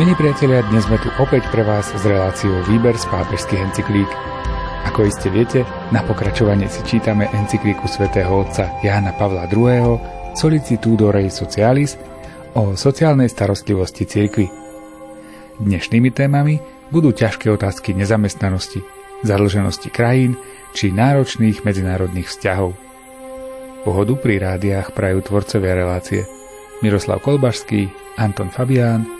Milí priatelia, dnes sme tu opäť pre vás s reláciou Výber z pápežských encyklík. Ako iste viete, na pokračovanie si čítame encyklíku svätého otca Jána Pavla II. Solicitudo Rei Socialis o sociálnej starostlivosti cirkvi. Dnešnými témami budú ťažké otázky nezamestnanosti, zadlženosti krajín či náročných medzinárodných vzťahov. Pohodu pri rádiách prajú tvorcovia relácie Miroslav Kolbašský, Anton Fabián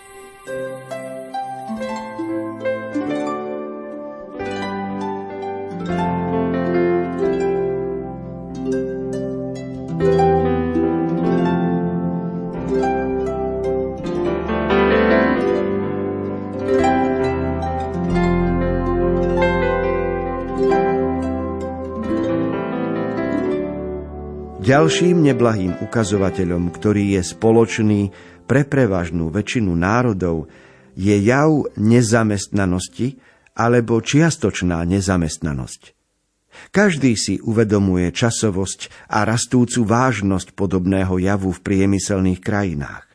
Ďalším neblahým ukazovateľom, ktorý je spoločný pre prevažnú väčšinu národov, je jav nezamestnanosti alebo čiastočná nezamestnanosť. Každý si uvedomuje časovosť a rastúcu vážnosť podobného javu v priemyselných krajinách.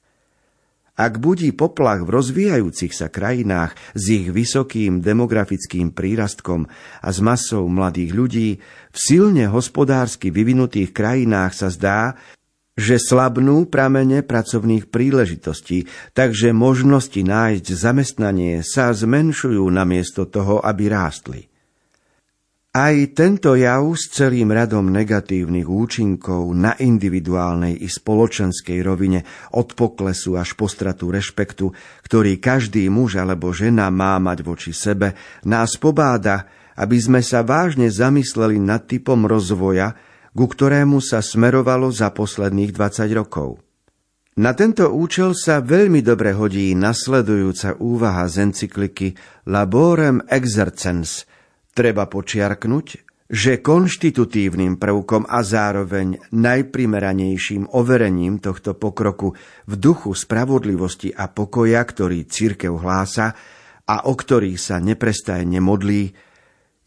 Ak budí poplach v rozvíjajúcich sa krajinách s ich vysokým demografickým prírastkom a s masou mladých ľudí, v silne hospodársky vyvinutých krajinách sa zdá, že slabnú pramene pracovných príležitostí, takže možnosti nájsť zamestnanie sa zmenšujú namiesto toho, aby rástli. Aj tento jav s celým radom negatívnych účinkov na individuálnej i spoločenskej rovine od poklesu až po stratu rešpektu, ktorý každý muž alebo žena má mať voči sebe, nás pobáda, aby sme sa vážne zamysleli nad typom rozvoja, ku ktorému sa smerovalo za posledných 20 rokov. Na tento účel sa veľmi dobre hodí nasledujúca úvaha z encykliky Laborem Exercens – Treba počiarknúť, že konštitutívnym prvkom a zároveň najprimeranejším overením tohto pokroku v duchu spravodlivosti a pokoja, ktorý církev hlása a o ktorý sa neprestajne modlí,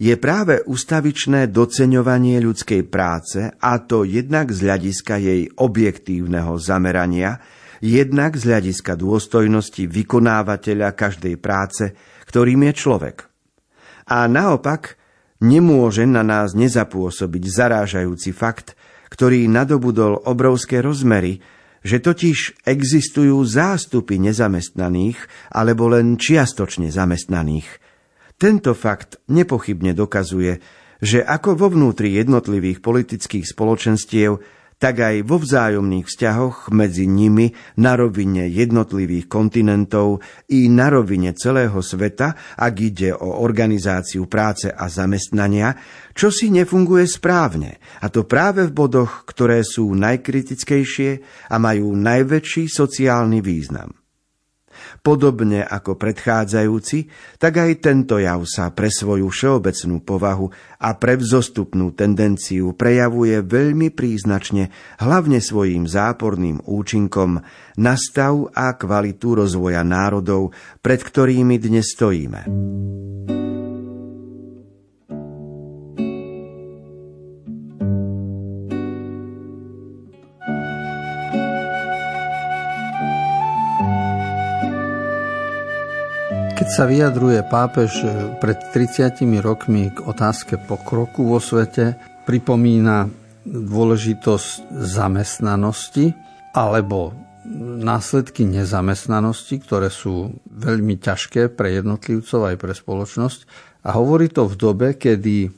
je práve ustavičné doceňovanie ľudskej práce a to jednak z hľadiska jej objektívneho zamerania, jednak z hľadiska dôstojnosti vykonávateľa každej práce, ktorým je človek. A naopak, nemôže na nás nezapôsobiť zarážajúci fakt, ktorý nadobudol obrovské rozmery, že totiž existujú zástupy nezamestnaných alebo len čiastočne zamestnaných. Tento fakt nepochybne dokazuje, že ako vo vnútri jednotlivých politických spoločenstiev tak aj vo vzájomných vzťahoch medzi nimi na rovine jednotlivých kontinentov i na rovine celého sveta, ak ide o organizáciu práce a zamestnania, čo si nefunguje správne, a to práve v bodoch, ktoré sú najkritickejšie a majú najväčší sociálny význam. Podobne ako predchádzajúci, tak aj tento jav sa pre svoju všeobecnú povahu a pre vzostupnú tendenciu prejavuje veľmi príznačne, hlavne svojim záporným účinkom na stav a kvalitu rozvoja národov, pred ktorými dnes stojíme. Sa vyjadruje pápež e, pred 30 rokmi k otázke pokroku vo svete, pripomína dôležitosť zamestnanosti alebo následky nezamestnanosti, ktoré sú veľmi ťažké pre jednotlivcov aj pre spoločnosť. A hovorí to v dobe, kedy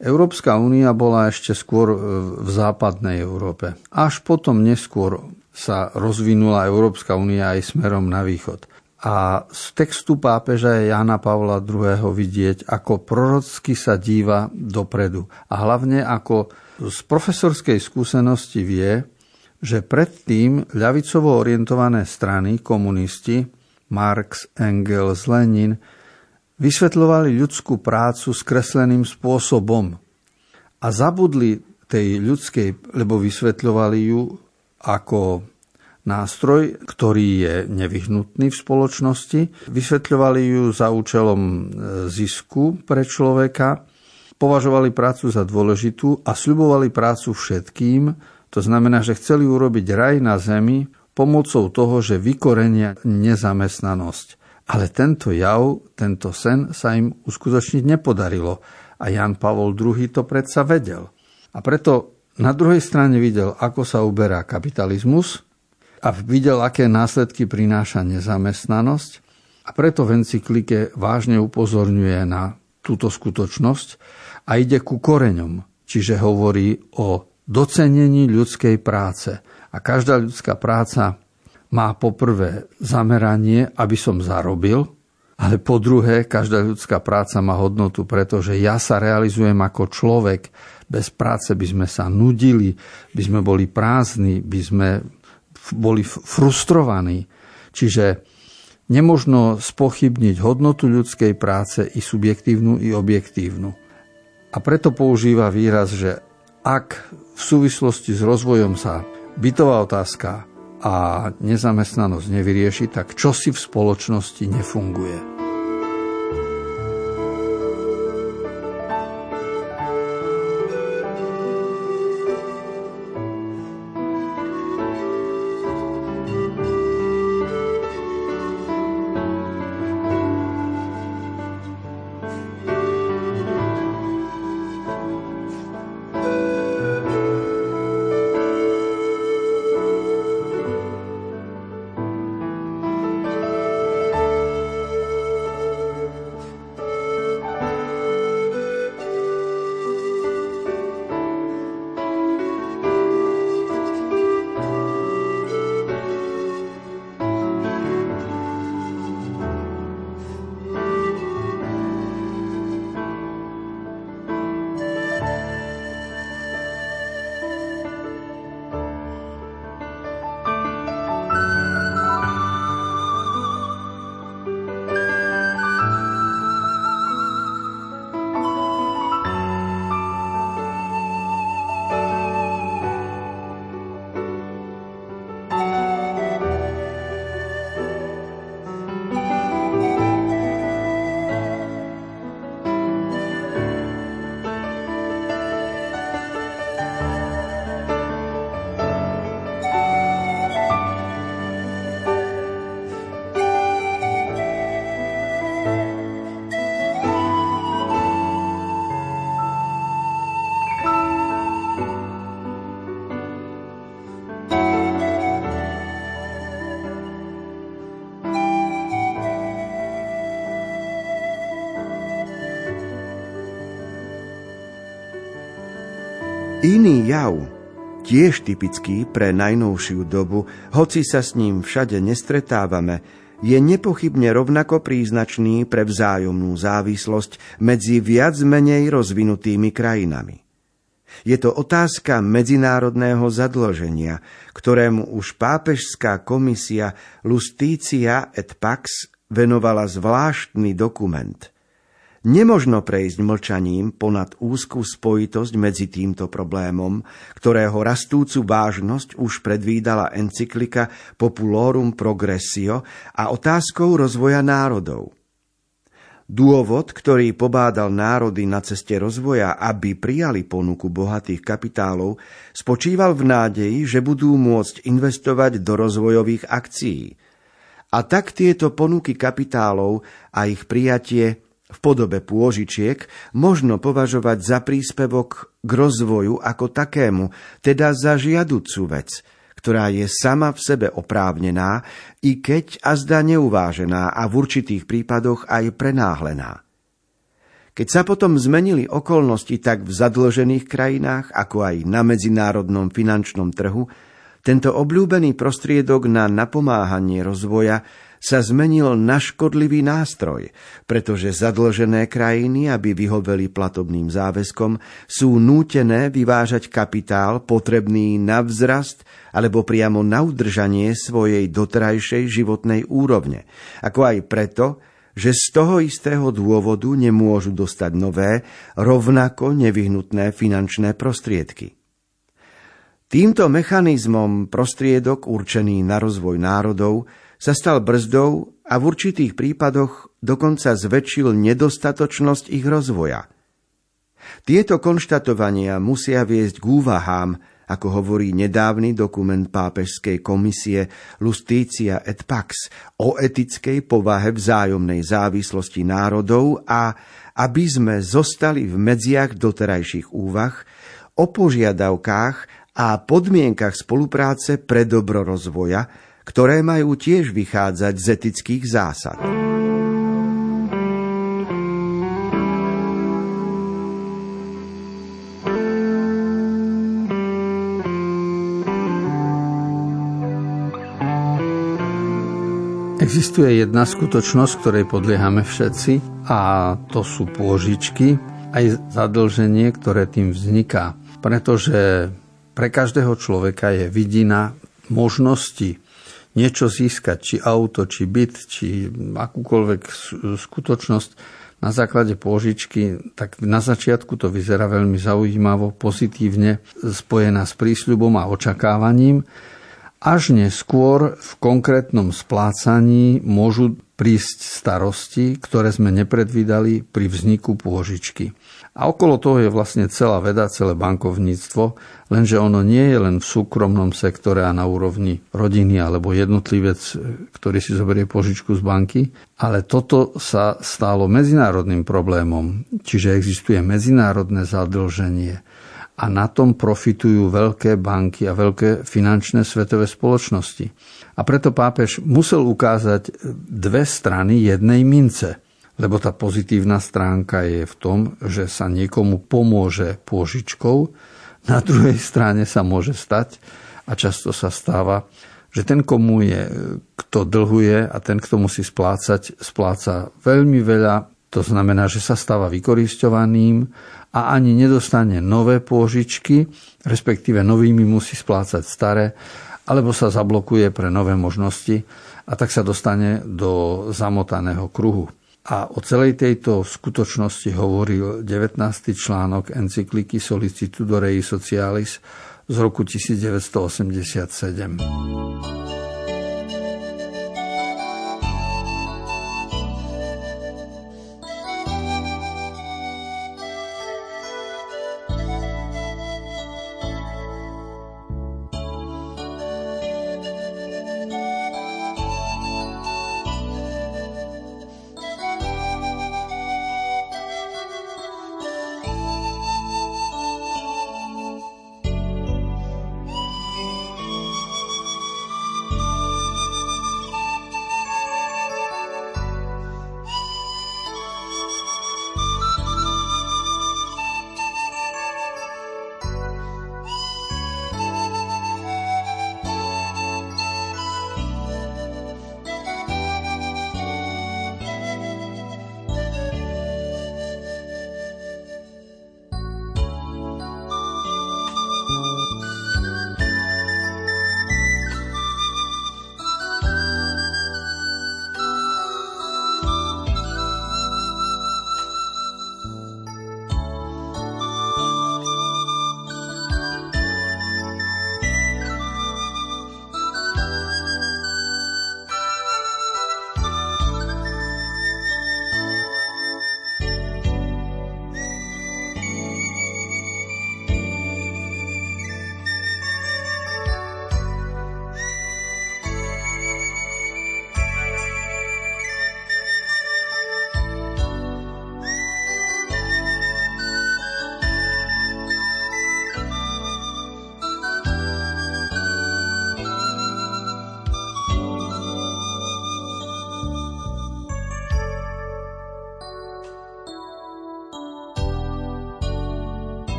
Európska únia bola ešte skôr e, v západnej Európe. Až potom neskôr sa rozvinula Európska únia aj smerom na východ. A z textu pápeža Jana Pavla II. vidieť, ako prorocky sa díva dopredu. A hlavne ako z profesorskej skúsenosti vie, že predtým ľavicovo orientované strany, komunisti, Marx, Engels, Lenin, vysvetľovali ľudskú prácu skresleným spôsobom a zabudli tej ľudskej, lebo vysvetľovali ju ako nástroj, ktorý je nevyhnutný v spoločnosti. Vysvetľovali ju za účelom e, zisku pre človeka, považovali prácu za dôležitú a sľubovali prácu všetkým. To znamená, že chceli urobiť raj na zemi pomocou toho, že vykorenia nezamestnanosť. Ale tento jav, tento sen sa im uskutočniť nepodarilo. A Jan Pavol II to predsa vedel. A preto na druhej strane videl, ako sa uberá kapitalizmus a videl, aké následky prináša nezamestnanosť. A preto v encyklike vážne upozorňuje na túto skutočnosť a ide ku koreňom, čiže hovorí o docenení ľudskej práce. A každá ľudská práca má poprvé zameranie, aby som zarobil, ale po druhé, každá ľudská práca má hodnotu, pretože ja sa realizujem ako človek. Bez práce by sme sa nudili, by sme boli prázdni, by sme boli frustrovaní. Čiže nemožno spochybniť hodnotu ľudskej práce i subjektívnu, i objektívnu. A preto používa výraz, že ak v súvislosti s rozvojom sa bytová otázka a nezamestnanosť nevyrieši, tak čo si v spoločnosti nefunguje. Iný jav, tiež typický pre najnovšiu dobu, hoci sa s ním všade nestretávame, je nepochybne rovnako príznačný pre vzájomnú závislosť medzi viac menej rozvinutými krajinami. Je to otázka medzinárodného zadlženia, ktorému už pápežská komisia Lusticia et Pax venovala zvláštny dokument – Nemožno prejsť mlčaním ponad úzkú spojitosť medzi týmto problémom, ktorého rastúcu vážnosť už predvídala encyklika Populorum Progressio a otázkou rozvoja národov. Dôvod, ktorý pobádal národy na ceste rozvoja, aby prijali ponuku bohatých kapitálov, spočíval v nádeji, že budú môcť investovať do rozvojových akcií. A tak tieto ponuky kapitálov a ich prijatie v podobe pôžičiek možno považovať za príspevok k rozvoju ako takému, teda za žiaducú vec, ktorá je sama v sebe oprávnená, i keď a zda neuvážená a v určitých prípadoch aj prenáhlená. Keď sa potom zmenili okolnosti tak v zadlžených krajinách, ako aj na medzinárodnom finančnom trhu, tento obľúbený prostriedok na napomáhanie rozvoja sa zmenil na škodlivý nástroj, pretože zadlžené krajiny, aby vyhoveli platobným záväzkom, sú nútené vyvážať kapitál potrebný na vzrast alebo priamo na udržanie svojej doterajšej životnej úrovne, ako aj preto, že z toho istého dôvodu nemôžu dostať nové, rovnako nevyhnutné finančné prostriedky. Týmto mechanizmom prostriedok určený na rozvoj národov sa stal brzdou a v určitých prípadoch dokonca zväčšil nedostatočnosť ich rozvoja. Tieto konštatovania musia viesť k úvahám, ako hovorí nedávny dokument pápežskej komisie Lusticia et Pax o etickej povahe vzájomnej závislosti národov a aby sme zostali v medziach doterajších úvah o požiadavkách a podmienkach spolupráce pre dobro rozvoja, ktoré majú tiež vychádzať z etických zásad. Existuje jedna skutočnosť, ktorej podliehame všetci a to sú pôžičky, aj zadlženie, ktoré tým vzniká. Pretože pre každého človeka je vidina možnosti niečo získať, či auto, či byt, či akúkoľvek skutočnosť na základe pôžičky, tak na začiatku to vyzerá veľmi zaujímavo, pozitívne, spojená s prísľubom a očakávaním, až neskôr v konkrétnom splácaní môžu prísť starosti, ktoré sme nepredvídali pri vzniku pôžičky. A okolo toho je vlastne celá veda, celé bankovníctvo, lenže ono nie je len v súkromnom sektore a na úrovni rodiny alebo jednotlivec, ktorý si zoberie požičku z banky, ale toto sa stalo medzinárodným problémom, čiže existuje medzinárodné zadlženie a na tom profitujú veľké banky a veľké finančné svetové spoločnosti. A preto pápež musel ukázať dve strany jednej mince. Lebo tá pozitívna stránka je v tom, že sa niekomu pomôže pôžičkou, na druhej strane sa môže stať, a často sa stáva, že ten, komu je, kto dlhuje a ten, kto musí splácať, spláca veľmi veľa. To znamená, že sa stáva vykoristovaným a ani nedostane nové pôžičky, respektíve novými musí splácať staré, alebo sa zablokuje pre nové možnosti a tak sa dostane do zamotaného kruhu. A o celej tejto skutočnosti hovoril 19. článok encykliky Solicitudo Socialis z roku 1987.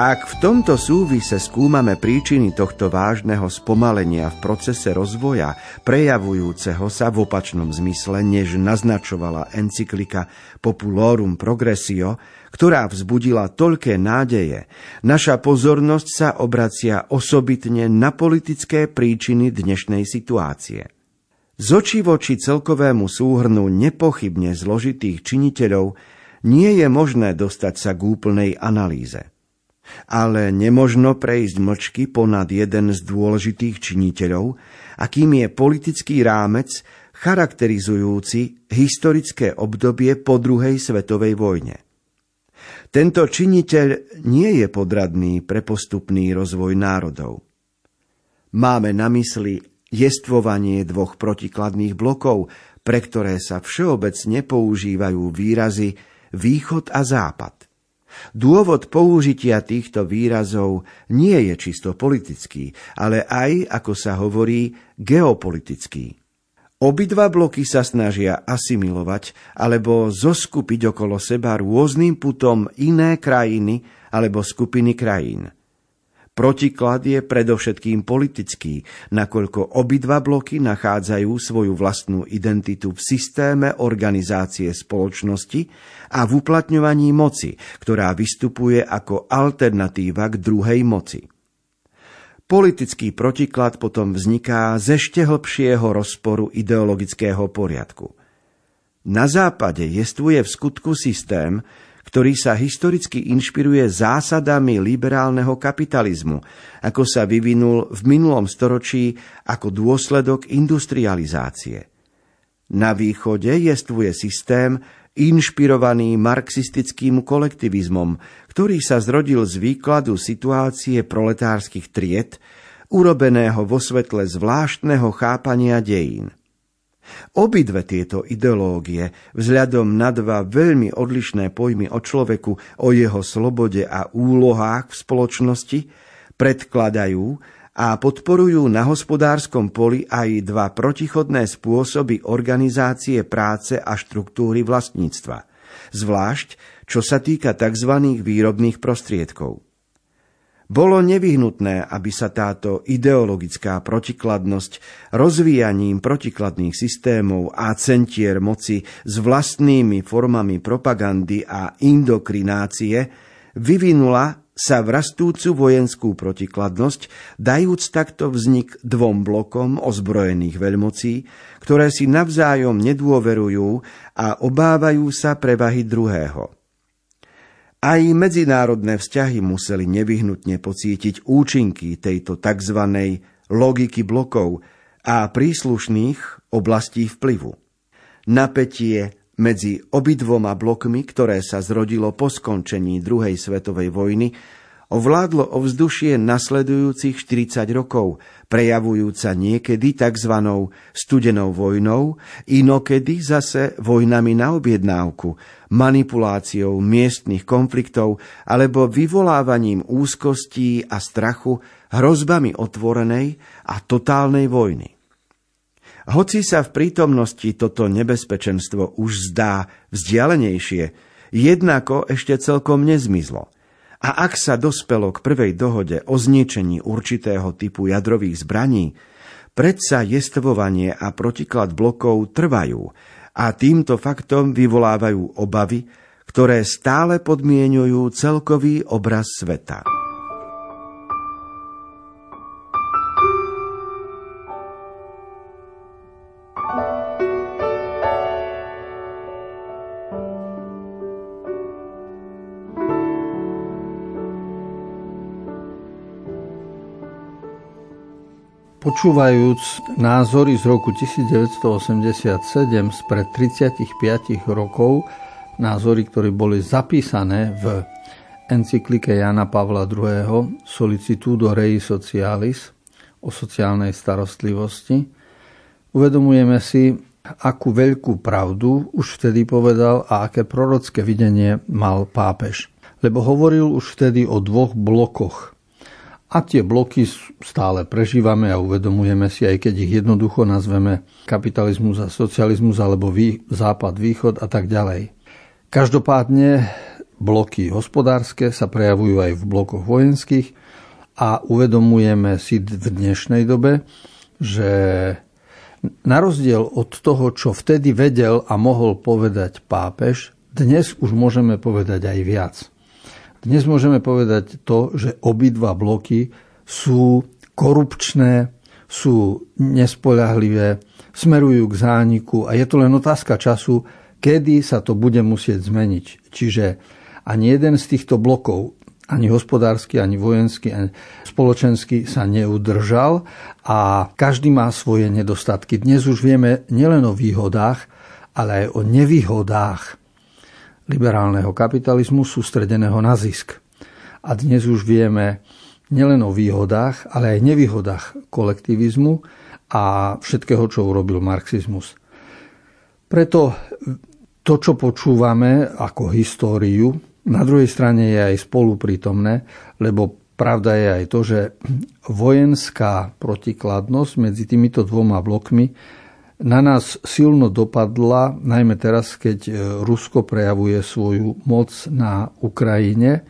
Ak v tomto súvise skúmame príčiny tohto vážneho spomalenia v procese rozvoja, prejavujúceho sa v opačnom zmysle, než naznačovala encyklika Populorum Progressio, ktorá vzbudila toľké nádeje, naša pozornosť sa obracia osobitne na politické príčiny dnešnej situácie. Z očí voči celkovému súhrnu nepochybne zložitých činiteľov nie je možné dostať sa k úplnej analýze. Ale nemožno prejsť mlčky ponad jeden z dôležitých činiteľov, akým je politický rámec charakterizujúci historické obdobie po druhej svetovej vojne. Tento činiteľ nie je podradný pre postupný rozvoj národov. Máme na mysli jestvovanie dvoch protikladných blokov, pre ktoré sa všeobecne používajú výrazy východ a západ. Dôvod použitia týchto výrazov nie je čisto politický, ale aj, ako sa hovorí, geopolitický. Obidva bloky sa snažia asimilovať alebo zoskupiť okolo seba rôznym putom iné krajiny alebo skupiny krajín – Protiklad je predovšetkým politický, nakoľko obidva bloky nachádzajú svoju vlastnú identitu v systéme organizácie spoločnosti a v uplatňovaní moci, ktorá vystupuje ako alternatíva k druhej moci. Politický protiklad potom vzniká ze ešte hlbšieho rozporu ideologického poriadku. Na západe jestvuje v skutku systém, ktorý sa historicky inšpiruje zásadami liberálneho kapitalizmu, ako sa vyvinul v minulom storočí ako dôsledok industrializácie. Na východe jestvuje systém inšpirovaný marxistickým kolektivizmom, ktorý sa zrodil z výkladu situácie proletárskych tried, urobeného vo svetle zvláštneho chápania dejín. Obidve tieto ideológie, vzhľadom na dva veľmi odlišné pojmy o človeku, o jeho slobode a úlohách v spoločnosti, predkladajú a podporujú na hospodárskom poli aj dva protichodné spôsoby organizácie práce a štruktúry vlastníctva, zvlášť čo sa týka tzv. výrobných prostriedkov. Bolo nevyhnutné, aby sa táto ideologická protikladnosť rozvíjaním protikladných systémov a centier moci s vlastnými formami propagandy a indokrinácie vyvinula sa v rastúcu vojenskú protikladnosť, dajúc takto vznik dvom blokom ozbrojených veľmocí, ktoré si navzájom nedôverujú a obávajú sa prevahy druhého – aj medzinárodné vzťahy museli nevyhnutne pocítiť účinky tejto tzv. logiky blokov a príslušných oblastí vplyvu. Napätie medzi obidvoma blokmi, ktoré sa zrodilo po skončení druhej svetovej vojny, ovládlo ovzdušie nasledujúcich 40 rokov, prejavujúca niekedy tzv. studenou vojnou, inokedy zase vojnami na objednávku, manipuláciou miestnych konfliktov alebo vyvolávaním úzkostí a strachu hrozbami otvorenej a totálnej vojny. Hoci sa v prítomnosti toto nebezpečenstvo už zdá vzdialenejšie, jednako ešte celkom nezmizlo – a ak sa dospelo k prvej dohode o zničení určitého typu jadrových zbraní, predsa jestvovanie a protiklad blokov trvajú a týmto faktom vyvolávajú obavy, ktoré stále podmienujú celkový obraz sveta. Počúvajúc názory z roku 1987 spred 35 rokov, názory, ktoré boli zapísané v encyklike Jana Pavla II. Solicitudo Rei Socialis o sociálnej starostlivosti, uvedomujeme si, akú veľkú pravdu už vtedy povedal a aké prorocké videnie mal pápež. Lebo hovoril už vtedy o dvoch blokoch a tie bloky stále prežívame a uvedomujeme si, aj keď ich jednoducho nazveme kapitalizmus a socializmus alebo západ, východ a tak ďalej. Každopádne bloky hospodárske sa prejavujú aj v blokoch vojenských a uvedomujeme si v dnešnej dobe, že na rozdiel od toho, čo vtedy vedel a mohol povedať pápež, dnes už môžeme povedať aj viac. Dnes môžeme povedať to, že obidva bloky sú korupčné, sú nespoľahlivé, smerujú k zániku a je to len otázka času, kedy sa to bude musieť zmeniť. Čiže ani jeden z týchto blokov, ani hospodársky, ani vojenský, ani spoločenský sa neudržal a každý má svoje nedostatky. Dnes už vieme nielen o výhodách, ale aj o nevýhodách liberálneho kapitalizmu sústredeného na zisk. A dnes už vieme nielen o výhodách, ale aj nevýhodách kolektivizmu a všetkého, čo urobil marxizmus. Preto to, čo počúvame ako históriu, na druhej strane je aj spoluprítomné, lebo pravda je aj to, že vojenská protikladnosť medzi týmito dvoma blokmi na nás silno dopadla, najmä teraz, keď e, Rusko prejavuje svoju moc na Ukrajine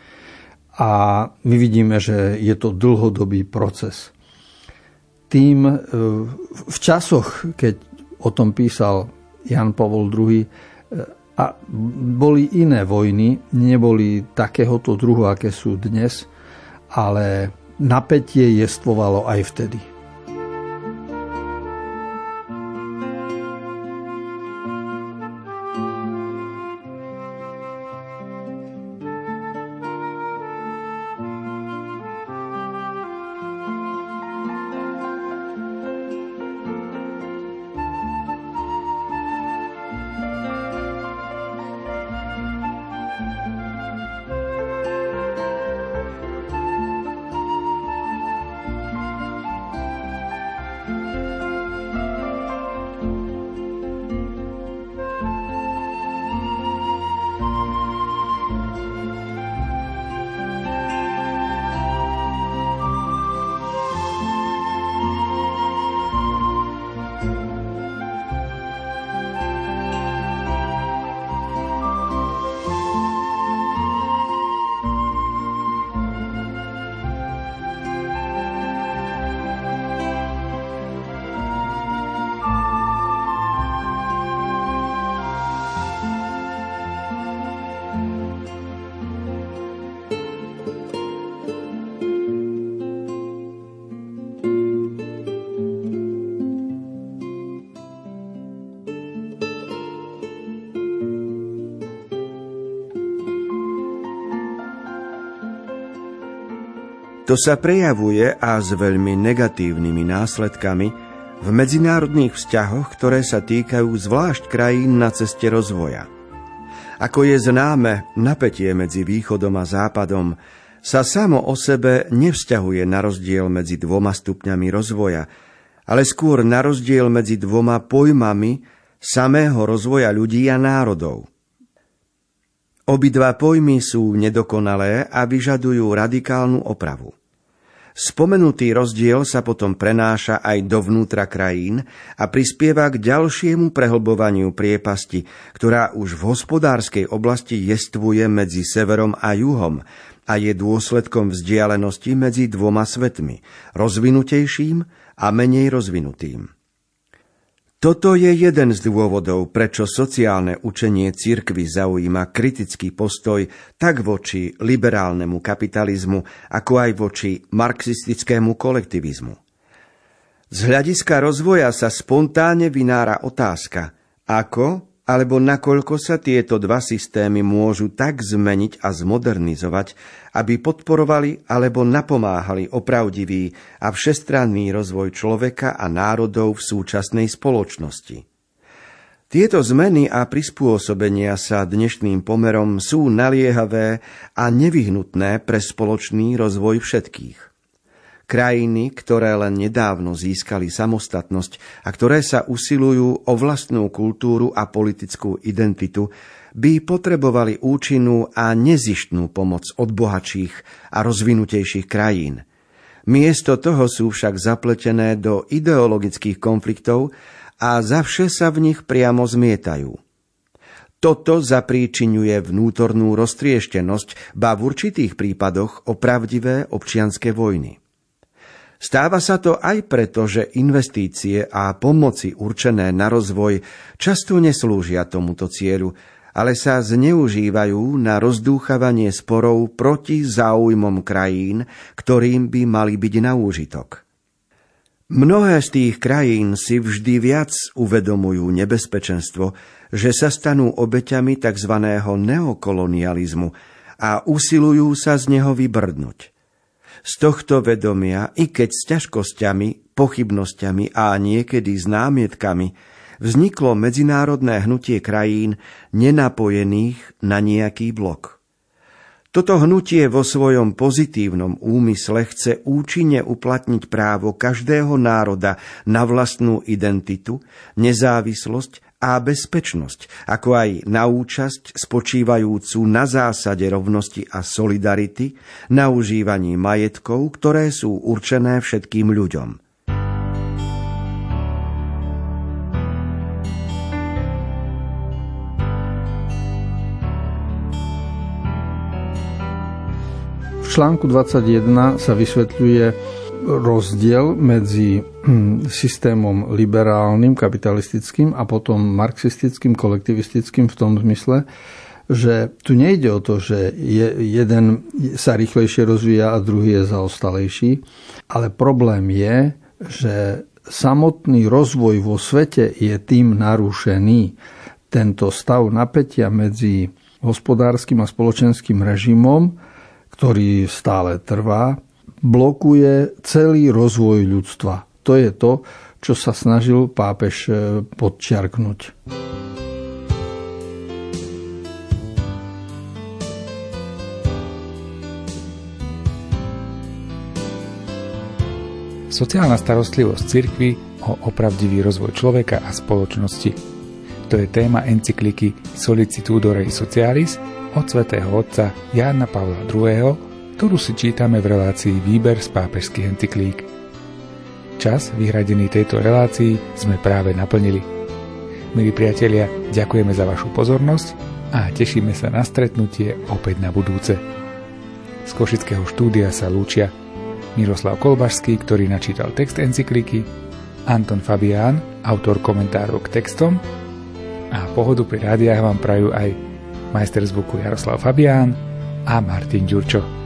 a my vidíme, že je to dlhodobý proces. Tým e, v časoch, keď o tom písal Jan Pavol II, a boli iné vojny, neboli takéhoto druhu, aké sú dnes, ale napätie jestvovalo aj vtedy. To sa prejavuje a s veľmi negatívnymi následkami v medzinárodných vzťahoch, ktoré sa týkajú zvlášť krajín na ceste rozvoja. Ako je známe, napätie medzi východom a západom sa samo o sebe nevzťahuje na rozdiel medzi dvoma stupňami rozvoja, ale skôr na rozdiel medzi dvoma pojmami samého rozvoja ľudí a národov. Obidva pojmy sú nedokonalé a vyžadujú radikálnu opravu. Spomenutý rozdiel sa potom prenáša aj dovnútra krajín a prispieva k ďalšiemu prehlbovaniu priepasti, ktorá už v hospodárskej oblasti jestvuje medzi severom a juhom a je dôsledkom vzdialenosti medzi dvoma svetmi, rozvinutejším a menej rozvinutým. Toto je jeden z dôvodov, prečo sociálne učenie cirkvy zaujíma kritický postoj tak voči liberálnemu kapitalizmu, ako aj voči marxistickému kolektivizmu. Z hľadiska rozvoja sa spontánne vynára otázka, ako alebo nakoľko sa tieto dva systémy môžu tak zmeniť a zmodernizovať, aby podporovali alebo napomáhali opravdivý a všestranný rozvoj človeka a národov v súčasnej spoločnosti. Tieto zmeny a prispôsobenia sa dnešným pomerom sú naliehavé a nevyhnutné pre spoločný rozvoj všetkých. Krajiny, ktoré len nedávno získali samostatnosť a ktoré sa usilujú o vlastnú kultúru a politickú identitu, by potrebovali účinnú a nezištnú pomoc od bohatších a rozvinutejších krajín. Miesto toho sú však zapletené do ideologických konfliktov a zavše sa v nich priamo zmietajú. Toto zapríčinuje vnútornú roztrieštenosť, ba v určitých prípadoch opravdivé občianské vojny. Stáva sa to aj preto, že investície a pomoci určené na rozvoj často neslúžia tomuto cieľu, ale sa zneužívajú na rozdúchavanie sporov proti záujmom krajín, ktorým by mali byť na úžitok. Mnohé z tých krajín si vždy viac uvedomujú nebezpečenstvo, že sa stanú obeťami tzv. neokolonializmu a usilujú sa z neho vybrdnúť. Z tohto vedomia, i keď s ťažkosťami, pochybnosťami a niekedy s námietkami, vzniklo medzinárodné hnutie krajín nenapojených na nejaký blok. Toto hnutie vo svojom pozitívnom úmysle chce účinne uplatniť právo každého národa na vlastnú identitu, nezávislosť a bezpečnosť, ako aj na účasť spočívajúcu na zásade rovnosti a solidarity, na užívaní majetkov, ktoré sú určené všetkým ľuďom. článku 21 sa vysvetľuje rozdiel medzi hm, systémom liberálnym, kapitalistickým a potom marxistickým, kolektivistickým v tom zmysle, že tu nejde o to, že je, jeden sa rýchlejšie rozvíja a druhý je zaostalejší, ale problém je, že samotný rozvoj vo svete je tým narušený. Tento stav napätia medzi hospodárskym a spoločenským režimom ktorý stále trvá, blokuje celý rozvoj ľudstva. To je to, čo sa snažil pápež e, podčiarknúť. Sociálna starostlivosť cirkvy o opravdivý rozvoj človeka a spoločnosti. To je téma encykliky Solicitudore Socialis, od svätého otca Jána Pavla II., ktorú si čítame v relácii Výber z pápežských encyklík. Čas vyhradený tejto relácii sme práve naplnili. Milí priatelia, ďakujeme za vašu pozornosť a tešíme sa na stretnutie opäť na budúce. Z Košického štúdia sa lúčia Miroslav Kolbašský, ktorý načítal text encykliky, Anton Fabián, autor komentárov k textom a pohodu pri rádiách vám prajú aj majster zvuku Jaroslav Fabián a Martin Ďurčo.